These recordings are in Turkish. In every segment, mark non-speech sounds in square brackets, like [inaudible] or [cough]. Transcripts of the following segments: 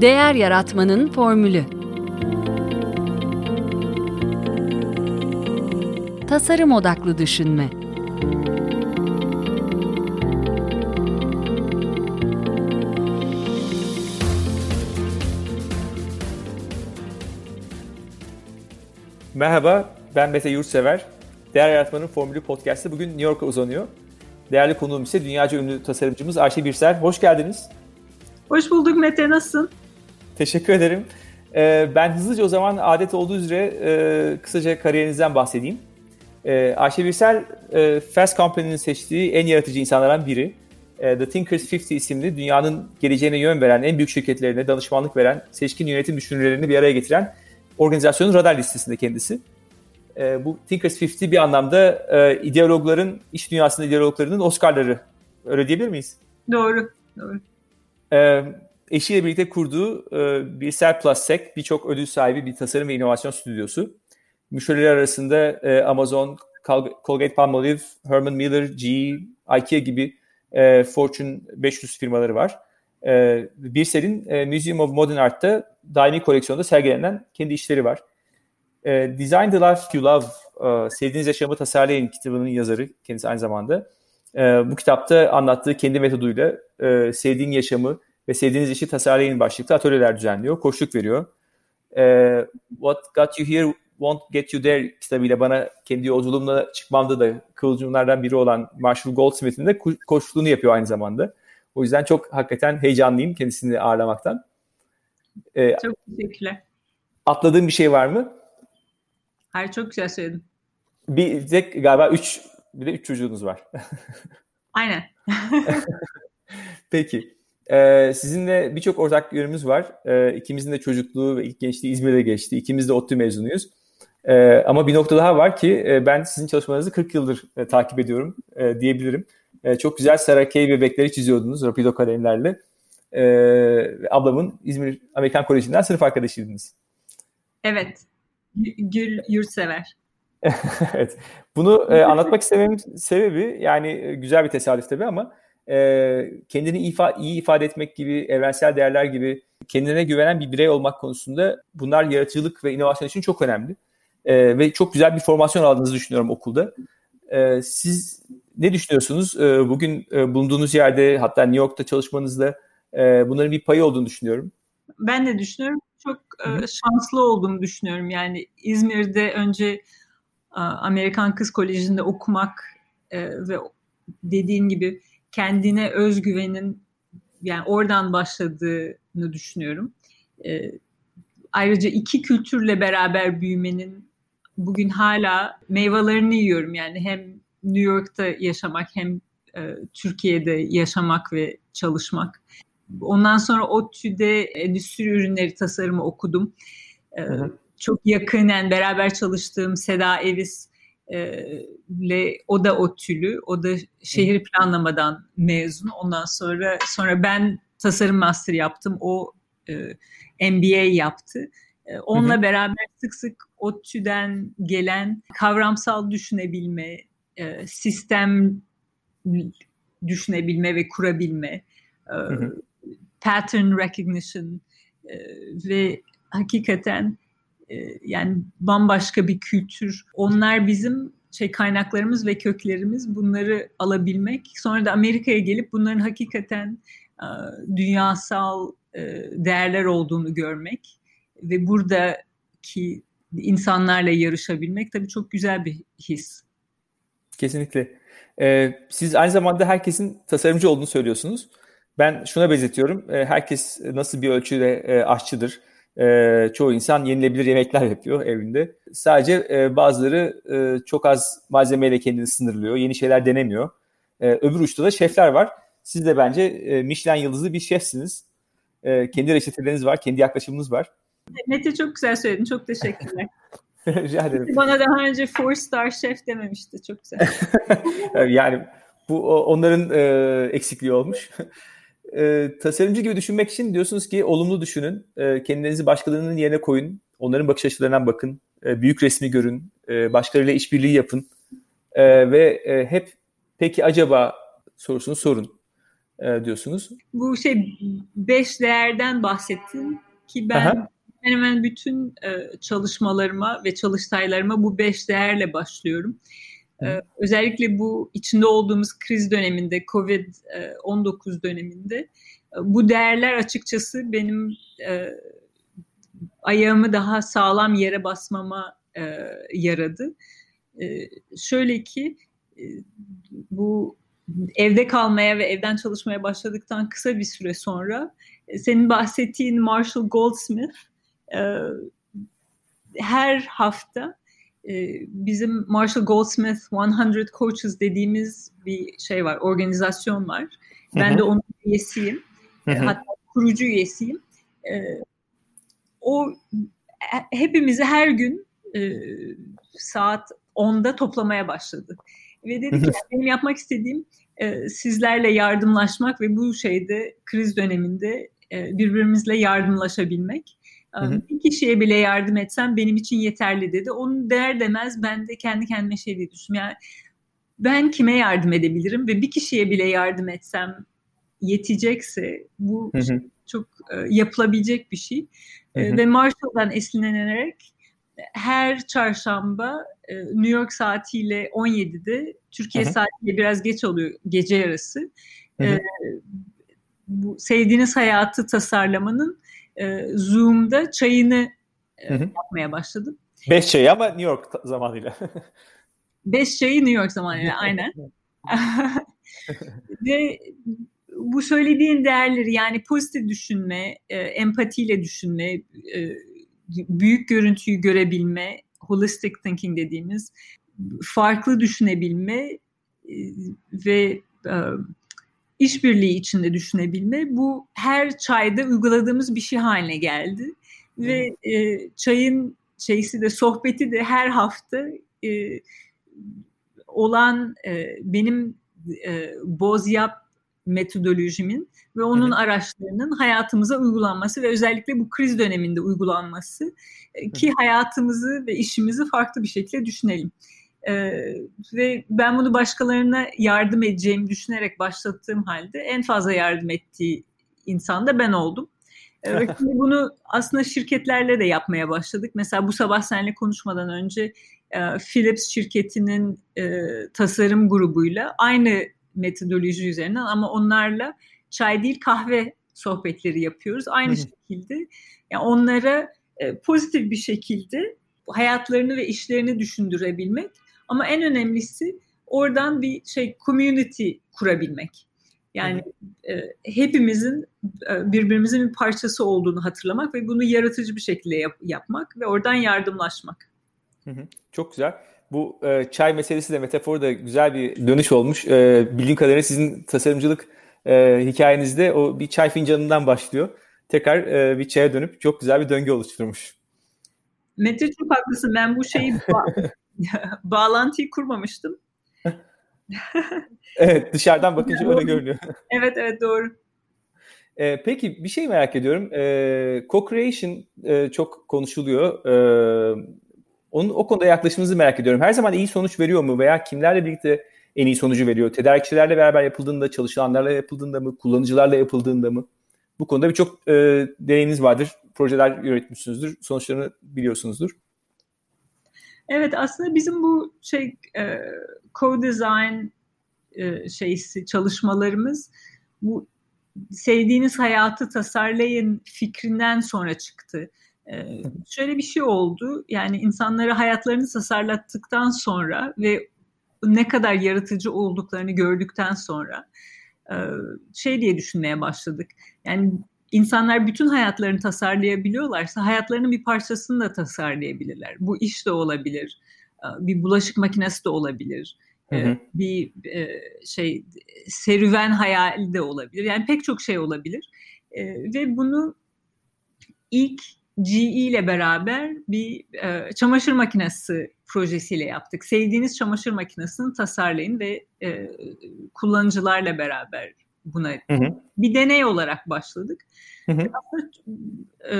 Değer Yaratmanın Formülü Tasarım Odaklı Düşünme Merhaba, ben Mete Yurtsever. Değer Yaratmanın Formülü Podcast'ı bugün New York'a uzanıyor. Değerli konuğum ise dünyaca ünlü tasarımcımız Ayşe Birsel. Hoş geldiniz. Hoş bulduk Mete, nasılsın? Teşekkür ederim. Ee, ben hızlıca o zaman adet olduğu üzere e, kısaca kariyerinizden bahsedeyim. Ee, Ayşe Birsel, e, Fast Company'nin seçtiği en yaratıcı insanlardan biri. E, The Thinkers 50 isimli dünyanın geleceğine yön veren, en büyük şirketlerine danışmanlık veren, seçkin yönetim düşünürlerini bir araya getiren organizasyonun radar listesinde kendisi. E, bu Thinkers 50 bir anlamda e, ideologların, iş dünyasında ideologlarının Oscar'ları. Öyle diyebilir miyiz? Doğru, doğru. E, eşiyle birlikte kurduğu e, Birsel Plus Sec birçok ödül sahibi bir tasarım ve inovasyon stüdyosu. Müşteriler arasında e, Amazon, Colgate-Palmolive, Herman Miller, GE, IKEA gibi e, Fortune 500 firmaları var. E, Birsel'in e, Museum of Modern Art'ta daimi koleksiyonda sergilenen kendi işleri var. E, Design the Life You Love, e, Sevdiğiniz Yaşamı Tasarlayın kitabının yazarı kendisi aynı zamanda. E, bu kitapta anlattığı kendi metoduyla e, sevdiğin yaşamı ve sevdiğiniz işi tasarlayın başlıklı atölyeler düzenliyor, koşluk veriyor. E, What Got You Here Won't Get You There kitabıyla bana kendi yolculuğumla çıkmamda da kıvılcımlardan biri olan Marshall Goldsmith'in de koşukluğunu yapıyor aynı zamanda. O yüzden çok hakikaten heyecanlıyım kendisini ağırlamaktan. Ee, çok teşekkürler. Atladığım bir şey var mı? Hayır çok güzel söyledin. Bir de galiba üç, bir de üç çocuğunuz var. [laughs] Aynen. Peki. Ee, sizinle birçok ortak yönümüz var. Ee, ikimizin de çocukluğu ve ilk gençliği İzmir'de geçti. İkimiz de ODTÜ mezunuyuz. Ee, ama bir nokta daha var ki e, ben sizin çalışmalarınızı 40 yıldır e, takip ediyorum e, diyebilirim. E, çok güzel Sarakey bebekleri çiziyordunuz Rapido kalemlerle. E, ablamın İzmir Amerikan Koleji'nden sınıf arkadaşıydınız. Evet. Gül Yurtsever. [laughs] evet. Bunu e, anlatmak istememin sebebi yani e, güzel bir tesadüf tabii ama e, kendini ifa, iyi ifade etmek gibi, evrensel değerler gibi kendine güvenen bir birey olmak konusunda bunlar yaratıcılık ve inovasyon için çok önemli. E, ve çok güzel bir formasyon aldığınızı düşünüyorum okulda. E, siz ne düşünüyorsunuz? E, bugün e, bulunduğunuz yerde hatta New York'ta çalışmanızda e, bunların bir payı olduğunu düşünüyorum. Ben de düşünüyorum. Çok e, şanslı olduğumu düşünüyorum. Yani İzmir'de önce Amerikan Kız Koleji'nde okumak e, ve dediğin gibi kendine özgüvenin yani oradan başladığını düşünüyorum. E, ayrıca iki kültürle beraber büyümenin bugün hala meyvelerini yiyorum. Yani hem New York'ta yaşamak hem e, Türkiye'de yaşamak ve çalışmak. Ondan sonra ODTÜ'de endüstri ürünleri tasarımı okudum. E, Çok yakinen beraber çalıştığım Seda Evis ile o da ODTÜ'lü, o da şehir planlamadan mezun. Ondan sonra sonra ben tasarım master yaptım, o e, MBA yaptı. E, onunla hı hı. beraber sık sık ODTÜ'den gelen kavramsal düşünebilme, e, sistem düşünebilme ve kurabilme, e, hı hı. pattern recognition e, ve hakikaten yani bambaşka bir kültür. Onlar bizim şey kaynaklarımız ve köklerimiz bunları alabilmek. Sonra da Amerika'ya gelip bunların hakikaten e, dünyasal e, değerler olduğunu görmek ve buradaki insanlarla yarışabilmek tabii çok güzel bir his. Kesinlikle. Ee, siz aynı zamanda herkesin tasarımcı olduğunu söylüyorsunuz. Ben şuna benzetiyorum. Herkes nasıl bir ölçüde e, aşçıdır. Ee, çoğu insan yenilebilir yemekler yapıyor evinde. Sadece e, bazıları e, çok az malzemeyle kendini sınırlıyor. Yeni şeyler denemiyor. E, öbür uçta da şefler var. Siz de bence e, Michelin yıldızlı bir şefsiniz. E, kendi reçeteleriniz var, kendi yaklaşımınız var. Mete çok güzel söyledin. Çok teşekkürler. [laughs] Rica ederim. Bana daha önce four star chef dememişti. Çok güzel. [laughs] yani bu onların e, eksikliği olmuş. E, tasarımcı gibi düşünmek için diyorsunuz ki olumlu düşünün. E, kendinizi başkalarının yerine koyun. Onların bakış açılarından bakın. E, büyük resmi görün. E, başkalarıyla işbirliği yapın. E, ve e, hep peki acaba sorusunu sorun. e, diyorsunuz. Bu şey beş değerden bahsettin ki ben Aha. hemen bütün e, çalışmalarıma ve çalıştaylarıma bu beş değerle başlıyorum. Özellikle bu içinde olduğumuz kriz döneminde, Covid-19 döneminde bu değerler açıkçası benim e, ayağımı daha sağlam yere basmama e, yaradı. E, şöyle ki e, bu evde kalmaya ve evden çalışmaya başladıktan kısa bir süre sonra senin bahsettiğin Marshall Goldsmith e, her hafta bizim Marshall Goldsmith 100 Coaches dediğimiz bir şey var, organizasyon var. Ben Hı-hı. de onun üyesiyim. Hı-hı. Hatta kurucu üyesiyim. E, o hepimizi her gün e, saat 10'da toplamaya başladı. Ve dedi ki benim yapmak istediğim e, sizlerle yardımlaşmak ve bu şeyde kriz döneminde e, birbirimizle yardımlaşabilmek. Hı hı. Bir kişiye bile yardım etsem benim için yeterli dedi. Onu der demez ben de kendi kendime şey diye düşündüm. Yani ben kime yardım edebilirim ve bir kişiye bile yardım etsem yetecekse bu hı hı. çok e, yapılabilecek bir şey. Hı hı. Ve Marshall'dan esinlenerek her çarşamba e, New York saatiyle 17'de, Türkiye hı hı. saatiyle biraz geç oluyor gece yarısı. Hı hı. E, bu sevdiğiniz hayatı tasarlamanın e, Zoom'da çayını e, hı hı. yapmaya başladım. Beş çayı ama New York zamanıyla. [laughs] Beş çayı New York zamanıyla aynen. [laughs] Ve bu söylediğin değerleri yani pozitif düşünme, e, empatiyle düşünme, e, büyük görüntüyü görebilme, holistic thinking dediğimiz farklı düşünebilme e, ve e, işbirliği içinde düşünebilme bu her çayda uyguladığımız bir şey haline geldi. Ve e, çayın şeysi de sohbeti de her hafta e, olan e, benim e, Bozyap metodolojimin ve onun araçlarının hayatımıza uygulanması ve özellikle bu kriz döneminde uygulanması e, ki hayatımızı ve işimizi farklı bir şekilde düşünelim. Ee, ve ben bunu başkalarına yardım edeceğimi düşünerek başlattığım halde en fazla yardım ettiği insan da ben oldum. Ee, [laughs] şimdi bunu aslında şirketlerle de yapmaya başladık. Mesela bu sabah seninle konuşmadan önce e, Philips şirketinin e, tasarım grubuyla aynı metodoloji üzerinden ama onlarla çay değil kahve sohbetleri yapıyoruz. Aynı şekilde yani onlara e, pozitif bir şekilde hayatlarını ve işlerini düşündürebilmek ama en önemlisi oradan bir şey community kurabilmek. Yani e, hepimizin e, birbirimizin bir parçası olduğunu hatırlamak ve bunu yaratıcı bir şekilde yap, yapmak ve oradan yardımlaşmak. Hı hı, çok güzel. Bu e, çay meselesi de metafor da güzel bir dönüş olmuş. E, bildiğim kadarıyla sizin tasarımcılık e, hikayenizde o bir çay fincanından başlıyor. Tekrar e, bir çaya dönüp çok güzel bir döngü oluşturmuş. Mete çok haklısın. Ben bu şeyi [laughs] [laughs] bağlantıyı kurmamıştım. [laughs] evet dışarıdan bakınca öyle görünüyor. [laughs] evet evet doğru. Ee, peki bir şey merak ediyorum. Ee, co-creation e, çok konuşuluyor. Ee, onun o konuda yaklaşımınızı merak ediyorum. Her zaman iyi sonuç veriyor mu veya kimlerle birlikte en iyi sonucu veriyor? Tedarikçilerle beraber yapıldığında, çalışanlarla yapıldığında mı, kullanıcılarla yapıldığında mı? Bu konuda birçok e, deneyiminiz vardır. Projeler yönetmişsinizdir. Sonuçlarını biliyorsunuzdur. Evet aslında bizim bu şey e, co-design e, şeysi çalışmalarımız bu sevdiğiniz hayatı tasarlayın fikrinden sonra çıktı. Ee, şöyle bir şey oldu. Yani insanlara hayatlarını tasarlattıktan sonra ve ne kadar yaratıcı olduklarını gördükten sonra e, şey diye düşünmeye başladık. Yani insanlar bütün hayatlarını tasarlayabiliyorlarsa hayatlarının bir parçasını da tasarlayabilirler. Bu iş de olabilir, bir bulaşık makinesi de olabilir, hı hı. bir şey serüven hayali de olabilir. Yani pek çok şey olabilir. Ve bunu ilk GE ile beraber bir çamaşır makinesi projesiyle yaptık. Sevdiğiniz çamaşır makinesini tasarlayın ve kullanıcılarla beraber buna hı hı. bir deney olarak başladık. Hı hı. Aslında e,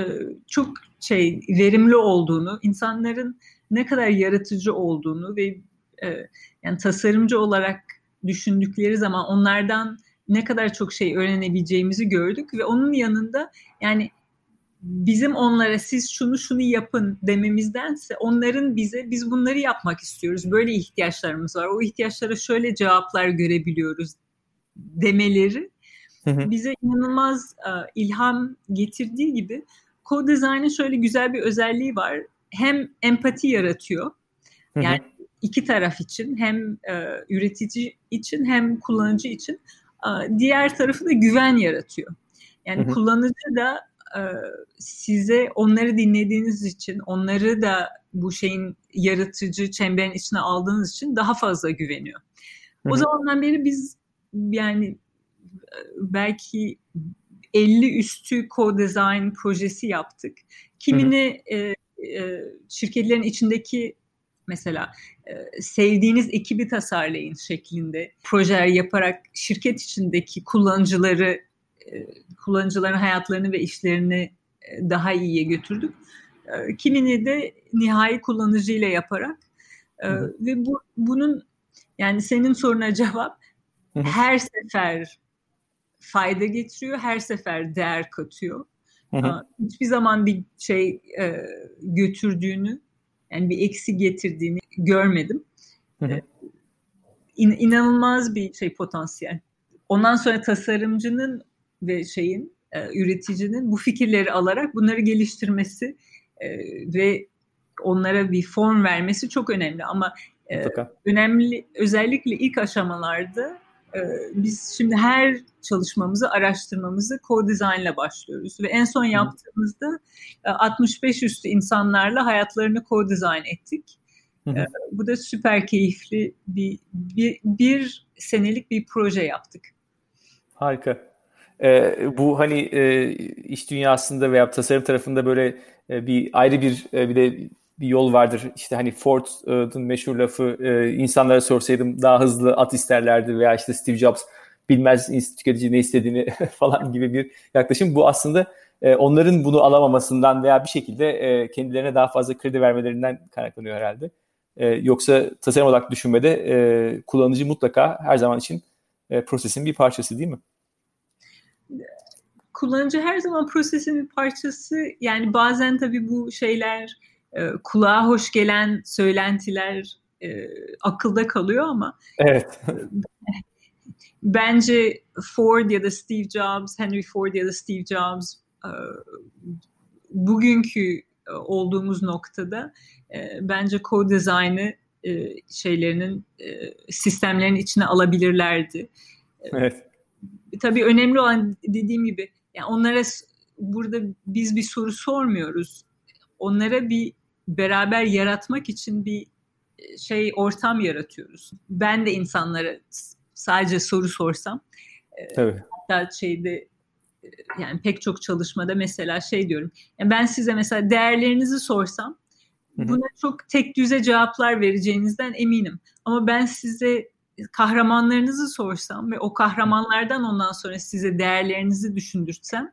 çok şey verimli olduğunu, insanların ne kadar yaratıcı olduğunu ve e, yani tasarımcı olarak düşündükleri zaman onlardan ne kadar çok şey öğrenebileceğimizi gördük ve onun yanında yani bizim onlara siz şunu şunu yapın dememizdense onların bize biz bunları yapmak istiyoruz. Böyle ihtiyaçlarımız var. O ihtiyaçlara şöyle cevaplar görebiliyoruz demeleri bize inanılmaz uh, ilham getirdiği gibi co-design'ın şöyle güzel bir özelliği var. Hem empati yaratıyor. Yani iki taraf için hem e, üretici için hem kullanıcı için e, diğer tarafı da güven yaratıyor. Yani hı hı. kullanıcı da e, size onları dinlediğiniz için, onları da bu şeyin yaratıcı çemberin içine aldığınız için daha fazla güveniyor. Hı hı. O zamandan beri biz yani belki 50 üstü co-design projesi yaptık. Kimini hı hı. E, e, şirketlerin içindeki mesela e, sevdiğiniz ekibi tasarlayın şeklinde projeler yaparak şirket içindeki kullanıcıları e, kullanıcıların hayatlarını ve işlerini e, daha iyiye götürdük. Kimini de nihai kullanıcıyla yaparak Hı. ve bu bunun yani senin soruna cevap. Her sefer fayda getiriyor, her sefer değer katıyor. Hiçbir zaman bir şey götürdüğünü yani bir eksi getirdiğini görmedim. Ee, İn, inanılmaz bir şey potansiyel. Ondan sonra tasarımcının ve şeyin e, üreticinin bu fikirleri alarak bunları geliştirmesi e, ve onlara bir form vermesi çok önemli ama e, önemli özellikle ilk aşamalarda e, biz şimdi her çalışmamızı, araştırmamızı co-design ile başlıyoruz. Ve en son yaptığımızda 65 e, üstü insanlarla hayatlarını co-design ettik. Hı hı. E, bu da süper keyifli bir, bir, bir senelik bir proje yaptık. Harika. Ee, bu hani e, iş dünyasında veya tasarım tarafında böyle e, bir ayrı bir e, bir de bir yol vardır. İşte hani Ford'un meşhur lafı e, insanlara sorsaydım daha hızlı at isterlerdi veya işte Steve Jobs bilmez tüketici ne istediğini [laughs] falan gibi bir yaklaşım. Bu aslında e, onların bunu alamamasından veya bir şekilde e, kendilerine daha fazla kredi vermelerinden kaynaklanıyor herhalde. E, yoksa tasarım olarak düşünmede e, kullanıcı mutlaka her zaman için e, prosesin bir parçası değil mi? Kullanıcı her zaman prosesin bir parçası. Yani bazen tabii bu şeyler e, kulağa hoş gelen söylentiler e, akılda kalıyor ama evet. [laughs] bence Ford ya da Steve Jobs, Henry Ford ya da Steve Jobs e, bugünkü e, olduğumuz noktada e, bence co-design'ı e, şeylerinin e, sistemlerin içine alabilirlerdi. Evet. Tabii önemli olan dediğim gibi yani onlara burada biz bir soru sormuyoruz. Onlara bir beraber yaratmak için bir e, şey ortam yaratıyoruz. Ben de insanlara sadece soru sorsam e, Tabii. hatta şeyde e, yani pek çok çalışmada mesela şey diyorum. Yani ben size mesela değerlerinizi sorsam buna çok tek düze cevaplar vereceğinizden eminim. Ama ben size kahramanlarınızı sorsam ve o kahramanlardan ondan sonra size değerlerinizi düşündürsem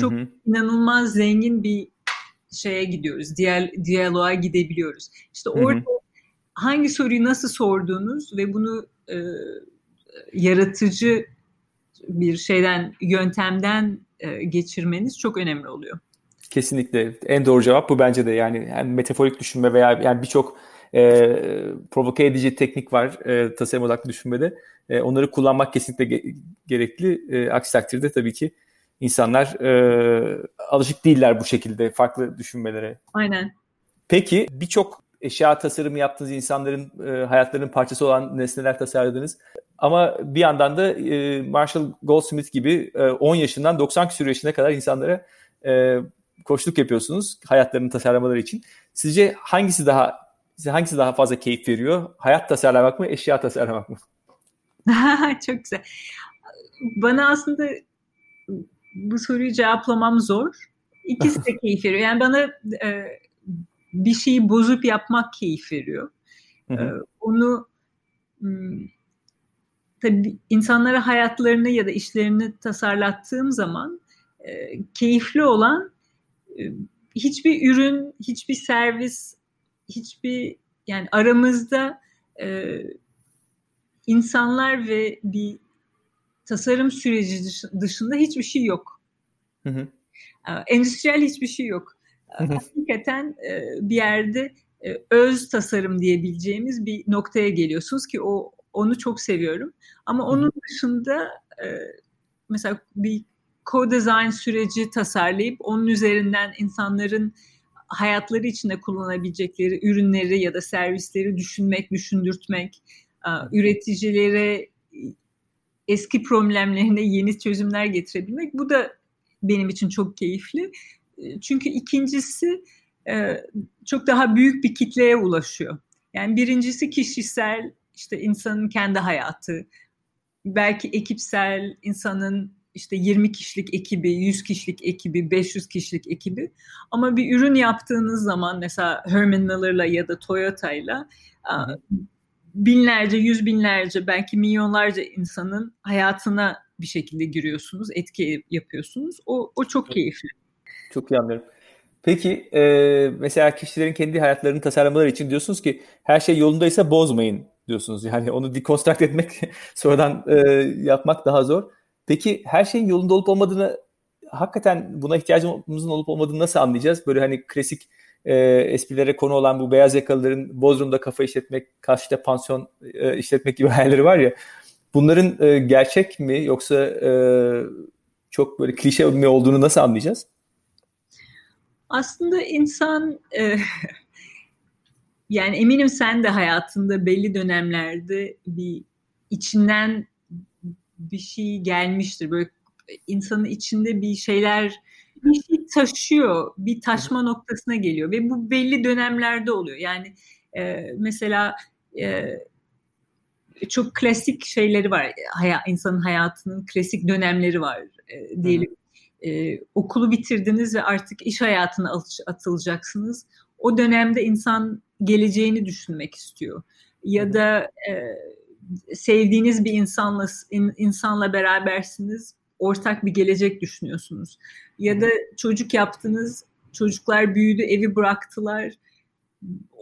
çok inanılmaz zengin bir şeye gidiyoruz. Diyal, diyaloğa gidebiliyoruz. İşte orada hı hı. hangi soruyu nasıl sorduğunuz ve bunu e, yaratıcı bir şeyden, yöntemden e, geçirmeniz çok önemli oluyor. Kesinlikle. En doğru cevap bu bence de. Yani, yani metaforik düşünme veya yani birçok e, provoke edici teknik var e, tasarım odaklı düşünmede. E, onları kullanmak kesinlikle ge- gerekli. E, aksi takdirde tabii ki insanlar e, alışık değiller bu şekilde farklı düşünmelere. Aynen. Peki birçok eşya tasarımı yaptığınız insanların e, hayatlarının parçası olan nesneler tasarladınız. Ama bir yandan da e, Marshall Goldsmith gibi e, 10 yaşından 90 küsur yaşına kadar insanlara e, koçluk yapıyorsunuz hayatlarını tasarlamaları için. Sizce hangisi daha size hangisi daha fazla keyif veriyor? Hayat tasarlamak mı, eşya tasarlamak mı? [laughs] Çok güzel. Bana aslında bu soruyu cevaplamam zor. İkisi de [laughs] keyif veriyor. Yani bana e, bir şeyi bozup yapmak keyif veriyor. E, onu tabii insanlara hayatlarını ya da işlerini tasarlattığım zaman e, keyifli olan e, hiçbir ürün, hiçbir servis, hiçbir yani aramızda e, insanlar ve bir tasarım süreci dışında hiçbir şey yok. Hı hı. Endüstriyel hiçbir şey yok. Hakikaten bir yerde öz tasarım diyebileceğimiz bir noktaya geliyorsunuz ki o onu çok seviyorum. Ama onun dışında mesela bir co-design süreci tasarlayıp onun üzerinden insanların hayatları içinde kullanabilecekleri ürünleri ya da servisleri düşünmek, düşündürtmek, üreticilere eski problemlerine yeni çözümler getirebilmek bu da benim için çok keyifli. Çünkü ikincisi çok daha büyük bir kitleye ulaşıyor. Yani birincisi kişisel işte insanın kendi hayatı, belki ekipsel insanın işte 20 kişilik ekibi, 100 kişilik ekibi, 500 kişilik ekibi. Ama bir ürün yaptığınız zaman mesela Herman Miller'la ya da Toyota'yla binlerce, yüz binlerce, belki milyonlarca insanın hayatına bir şekilde giriyorsunuz, etki yapıyorsunuz. O, o çok keyifli. Çok iyi anlıyorum. Peki e, mesela kişilerin kendi hayatlarını tasarlamaları için diyorsunuz ki her şey yolundaysa bozmayın diyorsunuz. Yani onu deconstruct etmek [laughs] sonradan e, yapmak daha zor. Peki her şeyin yolunda olup olmadığını hakikaten buna ihtiyacımızın olup olmadığını nasıl anlayacağız? Böyle hani klasik e, esprilere konu olan bu beyaz yakalıların Bodrum'da kafa işletmek, karşıda pansiyon e, işletmek gibi [laughs] hayalleri var ya. Bunların e, gerçek mi yoksa e, çok böyle klişe mi olduğunu nasıl anlayacağız? Aslında insan e, [laughs] yani eminim sen de hayatında belli dönemlerde bir içinden bir şey gelmiştir. Böyle insanın içinde bir şeyler bir şey taşıyor, bir taşma noktasına geliyor ve bu belli dönemlerde oluyor. Yani e, mesela e, çok klasik şeyleri var. Haya, insanın hayatının klasik dönemleri var e, diyelim. E, okulu bitirdiniz ve artık iş hayatına atılacaksınız. O dönemde insan geleceğini düşünmek istiyor. Ya da e, sevdiğiniz bir insanla in, insanla berabersiniz, ortak bir gelecek düşünüyorsunuz. Ya da çocuk yaptınız, çocuklar büyüdü, evi bıraktılar.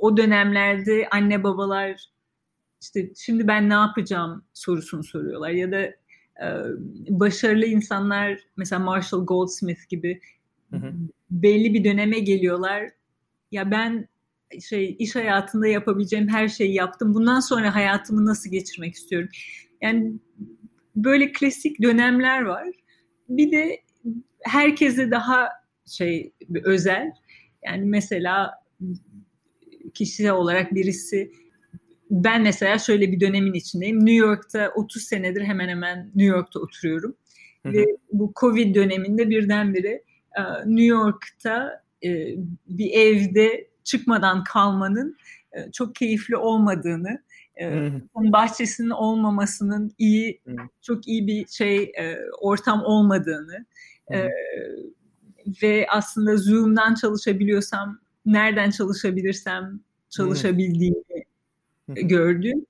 O dönemlerde anne babalar işte şimdi ben ne yapacağım sorusunu soruyorlar ya da e, başarılı insanlar mesela Marshall Goldsmith gibi hı hı. belli bir döneme geliyorlar. Ya ben şey iş hayatında yapabileceğim her şeyi yaptım. Bundan sonra hayatımı nasıl geçirmek istiyorum? Yani böyle klasik dönemler var. Bir de herkese daha şey özel. Yani mesela kişisel olarak birisi ben mesela şöyle bir dönemin içindeyim. New York'ta 30 senedir hemen hemen New York'ta oturuyorum. Hı hı. Ve bu Covid döneminde birdenbire e, New York'ta e, bir evde çıkmadan kalmanın e, çok keyifli olmadığını, onun bahçesinin olmamasının iyi, çok iyi bir şey ortam olmadığını ve aslında Zoom'dan çalışabiliyorsam nereden çalışabilirsem çalışabildiğimi gördüm.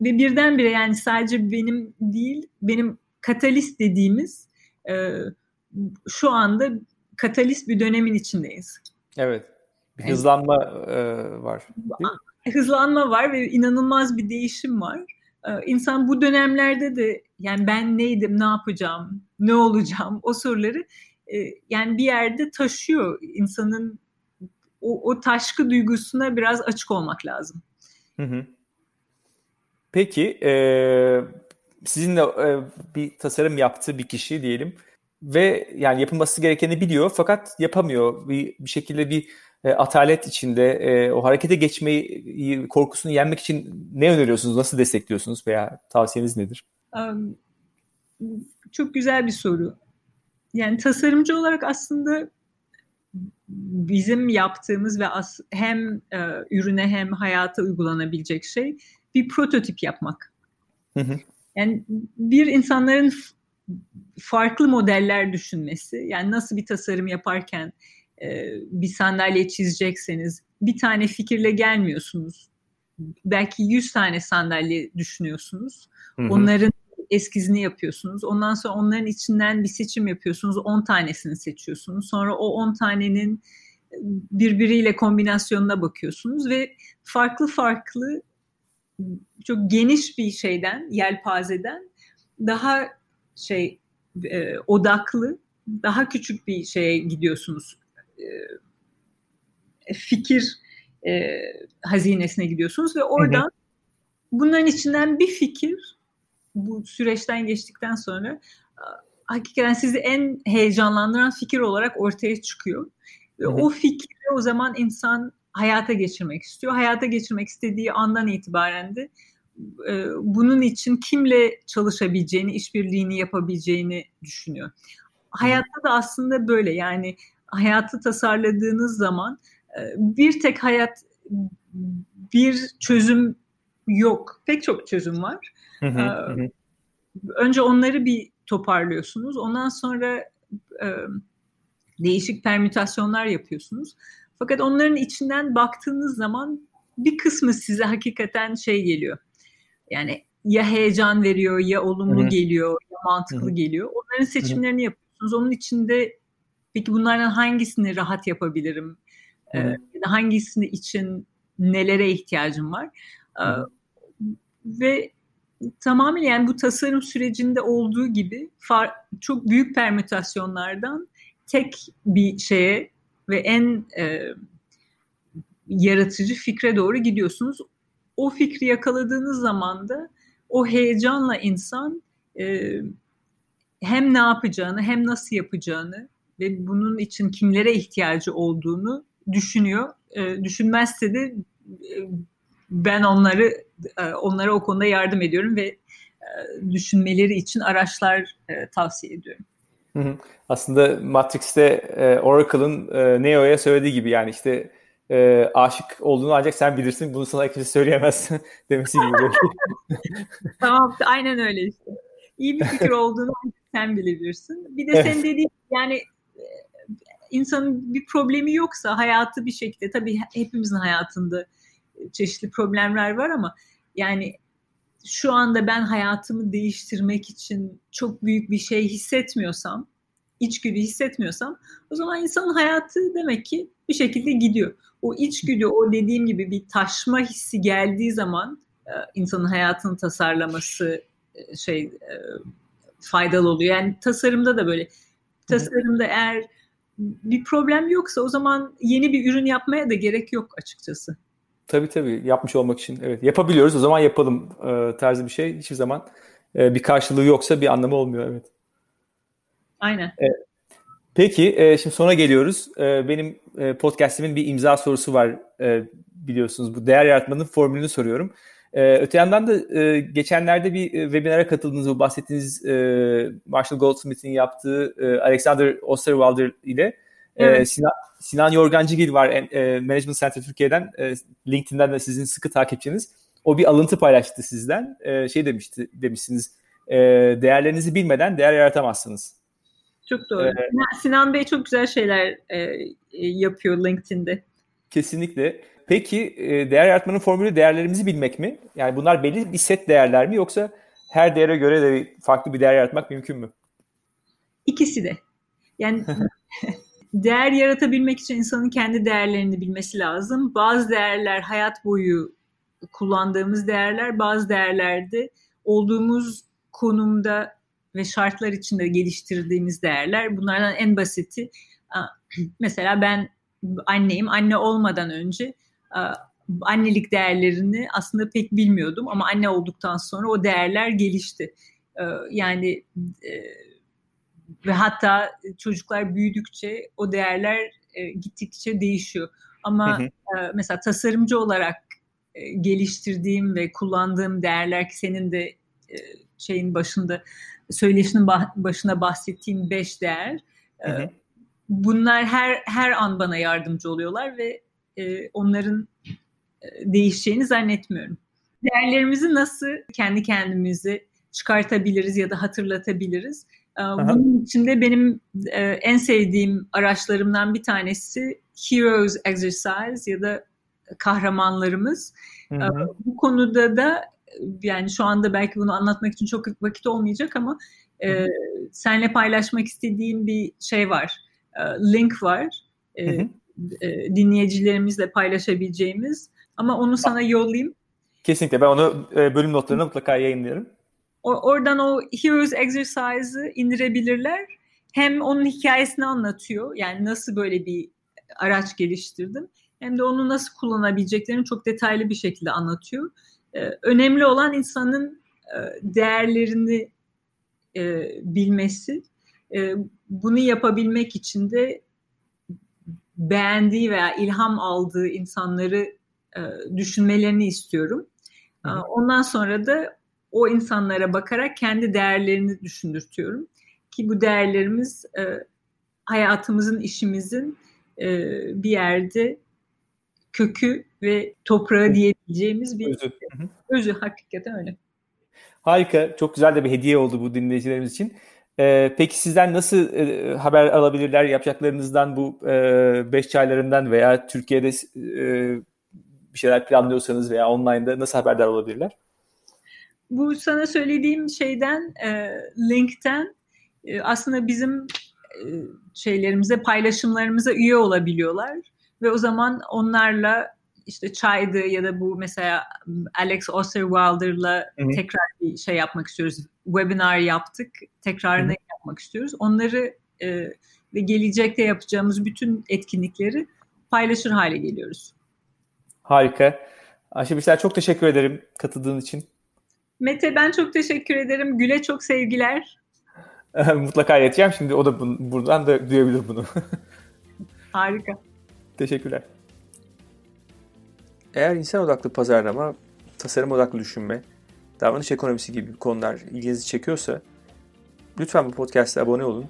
Ve birdenbire yani sadece benim değil, benim katalist dediğimiz şu anda katalist bir dönemin içindeyiz. Evet. Bir hızlanma e, var. Hızlanma var ve inanılmaz bir değişim var. Ee, insan bu dönemlerde de yani ben neydim, ne yapacağım, ne olacağım o soruları e, yani bir yerde taşıyor. insanın o, o taşkı duygusuna biraz açık olmak lazım. Hı hı. Peki e, sizinle e, bir tasarım yaptığı bir kişi diyelim ve yani yapılması gerekeni biliyor fakat yapamıyor. Bir, bir şekilde bir e, atalet içinde e, o harekete geçmeyi korkusunu yenmek için ne öneriyorsunuz? Nasıl destekliyorsunuz veya tavsiyeniz nedir? Çok güzel bir soru. Yani tasarımcı olarak aslında bizim yaptığımız ve as hem e, ürüne hem hayata uygulanabilecek şey bir prototip yapmak. Hı hı. Yani bir insanların farklı modeller düşünmesi, yani nasıl bir tasarım yaparken e, bir sandalye çizecekseniz bir tane fikirle gelmiyorsunuz. Belki 100 tane sandalye düşünüyorsunuz. Hı hı. Onların eskizini yapıyorsunuz. Ondan sonra onların içinden bir seçim yapıyorsunuz. 10 tanesini seçiyorsunuz. Sonra o 10 tanenin birbiriyle kombinasyonuna bakıyorsunuz ve farklı farklı çok geniş bir şeyden, yelpazeden daha şey e, odaklı, daha küçük bir şeye gidiyorsunuz. E, fikir e, hazinesine gidiyorsunuz ve oradan hı hı. bunların içinden bir fikir bu süreçten geçtikten sonra hakikaten sizi en heyecanlandıran fikir olarak ortaya çıkıyor. Ve o fikri o zaman insan hayata geçirmek istiyor. Hayata geçirmek istediği andan itibaren de e, bunun için kimle çalışabileceğini, işbirliğini yapabileceğini düşünüyor. Hayatta da aslında böyle yani hayatı tasarladığınız zaman e, bir tek hayat bir çözüm yok. Pek çok çözüm var. Hı hı, e, hı. Önce onları bir toparlıyorsunuz. Ondan sonra e, değişik permütasyonlar yapıyorsunuz. Fakat onların içinden baktığınız zaman bir kısmı size hakikaten şey geliyor. Yani ya heyecan veriyor, ya olumlu Hı-hı. geliyor, ya mantıklı Hı-hı. geliyor. Onların seçimlerini Hı-hı. yapıyorsunuz. Onun içinde peki bunlardan hangisini rahat yapabilirim? Ee, da hangisini için nelere ihtiyacım var? Ee, ve tamamen yani bu tasarım sürecinde olduğu gibi far, çok büyük permütasyonlardan tek bir şeye ve en e, yaratıcı fikre doğru gidiyorsunuz. O fikri yakaladığınız zaman da o heyecanla insan e, hem ne yapacağını hem nasıl yapacağını ve bunun için kimlere ihtiyacı olduğunu düşünüyor. E, düşünmezse de e, ben onları e, onlara o konuda yardım ediyorum ve e, düşünmeleri için araçlar e, tavsiye ediyorum. Aslında Matrix'te e, Oracle'ın e, Neo'ya söylediği gibi yani işte e, aşık olduğunu ancak sen bilirsin. Bunu sana kimse söyleyemez [laughs] demesi gibi. [laughs] tamam aynen öyle işte. İyi bir fikir olduğunu sen bilebilirsin. Bir de evet. sen dediğin yani insanın bir problemi yoksa hayatı bir şekilde tabii hepimizin hayatında çeşitli problemler var ama yani şu anda ben hayatımı değiştirmek için çok büyük bir şey hissetmiyorsam, içgüdü hissetmiyorsam o zaman insanın hayatı demek ki bir şekilde gidiyor. O içgüdü, o dediğim gibi bir taşma hissi geldiği zaman e, insanın hayatını tasarlaması e, şey e, faydalı oluyor. Yani tasarımda da böyle. Tasarımda eğer bir problem yoksa o zaman yeni bir ürün yapmaya da gerek yok açıkçası. Tabii tabii yapmış olmak için. Evet yapabiliyoruz o zaman yapalım e, tarzı bir şey. Hiçbir zaman e, bir karşılığı yoksa bir anlamı olmuyor. Evet. Aynen. E, peki e, şimdi sona geliyoruz. E, benim e, podcastimin bir imza sorusu var e, biliyorsunuz. Bu değer yaratmanın formülünü soruyorum. E, öte yandan da e, geçenlerde bir e, webinara katıldığınız bu bahsettiğiniz e, Marshall Goldsmith'in yaptığı e, Alexander Osterwalder ile ee, evet. Sinan, Sinan Yorgancıgil var e, Management Center Türkiye'den. E, LinkedIn'den de sizin sıkı takipçiniz. O bir alıntı paylaştı sizden. E, şey demişti demişsiniz. E, değerlerinizi bilmeden değer yaratamazsınız. Çok doğru. Ee, Sinan Bey çok güzel şeyler e, yapıyor LinkedIn'de. Kesinlikle. Peki e, değer yaratmanın formülü değerlerimizi bilmek mi? Yani bunlar belli bir set değerler mi yoksa her değere göre de farklı bir değer yaratmak mümkün mü? İkisi de. Yani [laughs] değer yaratabilmek için insanın kendi değerlerini bilmesi lazım. Bazı değerler hayat boyu kullandığımız değerler, bazı değerlerde olduğumuz konumda ve şartlar içinde geliştirdiğimiz değerler. Bunlardan en basiti mesela ben anneyim. Anne olmadan önce annelik değerlerini aslında pek bilmiyordum ama anne olduktan sonra o değerler gelişti. Yani ve hatta çocuklar büyüdükçe o değerler e, gittikçe değişiyor. Ama hı hı. E, mesela tasarımcı olarak e, geliştirdiğim ve kullandığım değerler ki senin de e, şeyin başında söyleşinin başına bahsettiğim beş değer. E, hı hı. Bunlar her her an bana yardımcı oluyorlar ve e, onların e, değişeceğini zannetmiyorum. Değerlerimizi nasıl kendi kendimizi çıkartabiliriz ya da hatırlatabiliriz? Ee, bunun içinde benim e, en sevdiğim araçlarımdan bir tanesi Heroes Exercise ya da kahramanlarımız. Hı hı. Bu konuda da yani şu anda belki bunu anlatmak için çok vakit olmayacak ama e, senle paylaşmak istediğim bir şey var. E, link var. E, hı hı. E, dinleyicilerimizle paylaşabileceğimiz. Ama onu sana yollayayım. Kesinlikle. Ben onu e, bölüm notlarına mutlaka yayınlıyorum. oradan o Heroes Exercise'ı indirebilirler. Hem onun hikayesini anlatıyor. Yani nasıl böyle bir araç geliştirdim. Hem de onu nasıl kullanabileceklerini çok detaylı bir şekilde anlatıyor. Ee, önemli olan insanın e, değerlerini e, bilmesi. E, bunu yapabilmek için de beğendiği veya ilham aldığı insanları e, düşünmelerini istiyorum. Hı. Ondan sonra da o insanlara bakarak kendi değerlerini düşündürtüyorum. Ki bu değerlerimiz e, hayatımızın, işimizin e, bir yerde kökü ve toprağı diyebileceğimiz bir özü. özü hakikaten öyle. Harika. Çok güzel de bir hediye oldu bu dinleyicilerimiz için. Ee, peki sizden nasıl e, haber alabilirler yapacaklarınızdan bu e, beş çaylarından veya Türkiye'de e, bir şeyler planlıyorsanız veya online'da nasıl haberdar olabilirler? Bu sana söylediğim şeyden e, linkten e, aslında bizim e, şeylerimize paylaşımlarımıza üye olabiliyorlar ve o zaman onlarla işte çaydı ya da bu mesela Alex Osterwilder'la tekrar bir şey yapmak istiyoruz. Webinar yaptık. Tekrarını Hı-hı. yapmak istiyoruz. Onları e, ve gelecekte yapacağımız bütün etkinlikleri paylaşır hale geliyoruz. Harika. Ayşe Birsel çok teşekkür ederim katıldığın için. Mete ben çok teşekkür ederim. Gül'e çok sevgiler. [laughs] Mutlaka ileteceğim. Şimdi o da bunu, buradan da duyabilir bunu. [laughs] Harika. Teşekkürler. Eğer insan odaklı pazarlama, tasarım odaklı düşünme, davranış ekonomisi gibi konular ilginizi çekiyorsa lütfen bu podcast'e abone olun.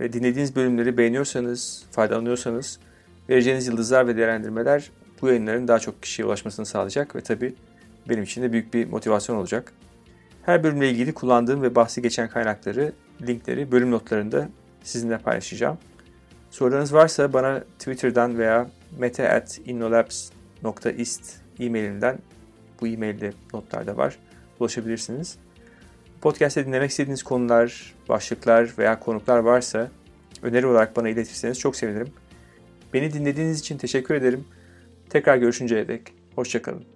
Dinlediğiniz bölümleri beğeniyorsanız, faydalanıyorsanız vereceğiniz yıldızlar ve değerlendirmeler bu yayınların daha çok kişiye ulaşmasını sağlayacak ve tabii benim için de büyük bir motivasyon olacak. Her bölümle ilgili kullandığım ve bahsi geçen kaynakları, linkleri bölüm notlarında sizinle paylaşacağım. Sorularınız varsa bana Twitter'dan veya mete.innolabs.ist e-mailinden bu e-mailde notlarda var. Ulaşabilirsiniz. Podcast'te dinlemek istediğiniz konular, başlıklar veya konuklar varsa öneri olarak bana iletirseniz çok sevinirim. Beni dinlediğiniz için teşekkür ederim. Tekrar görüşünceye dek. Hoşçakalın.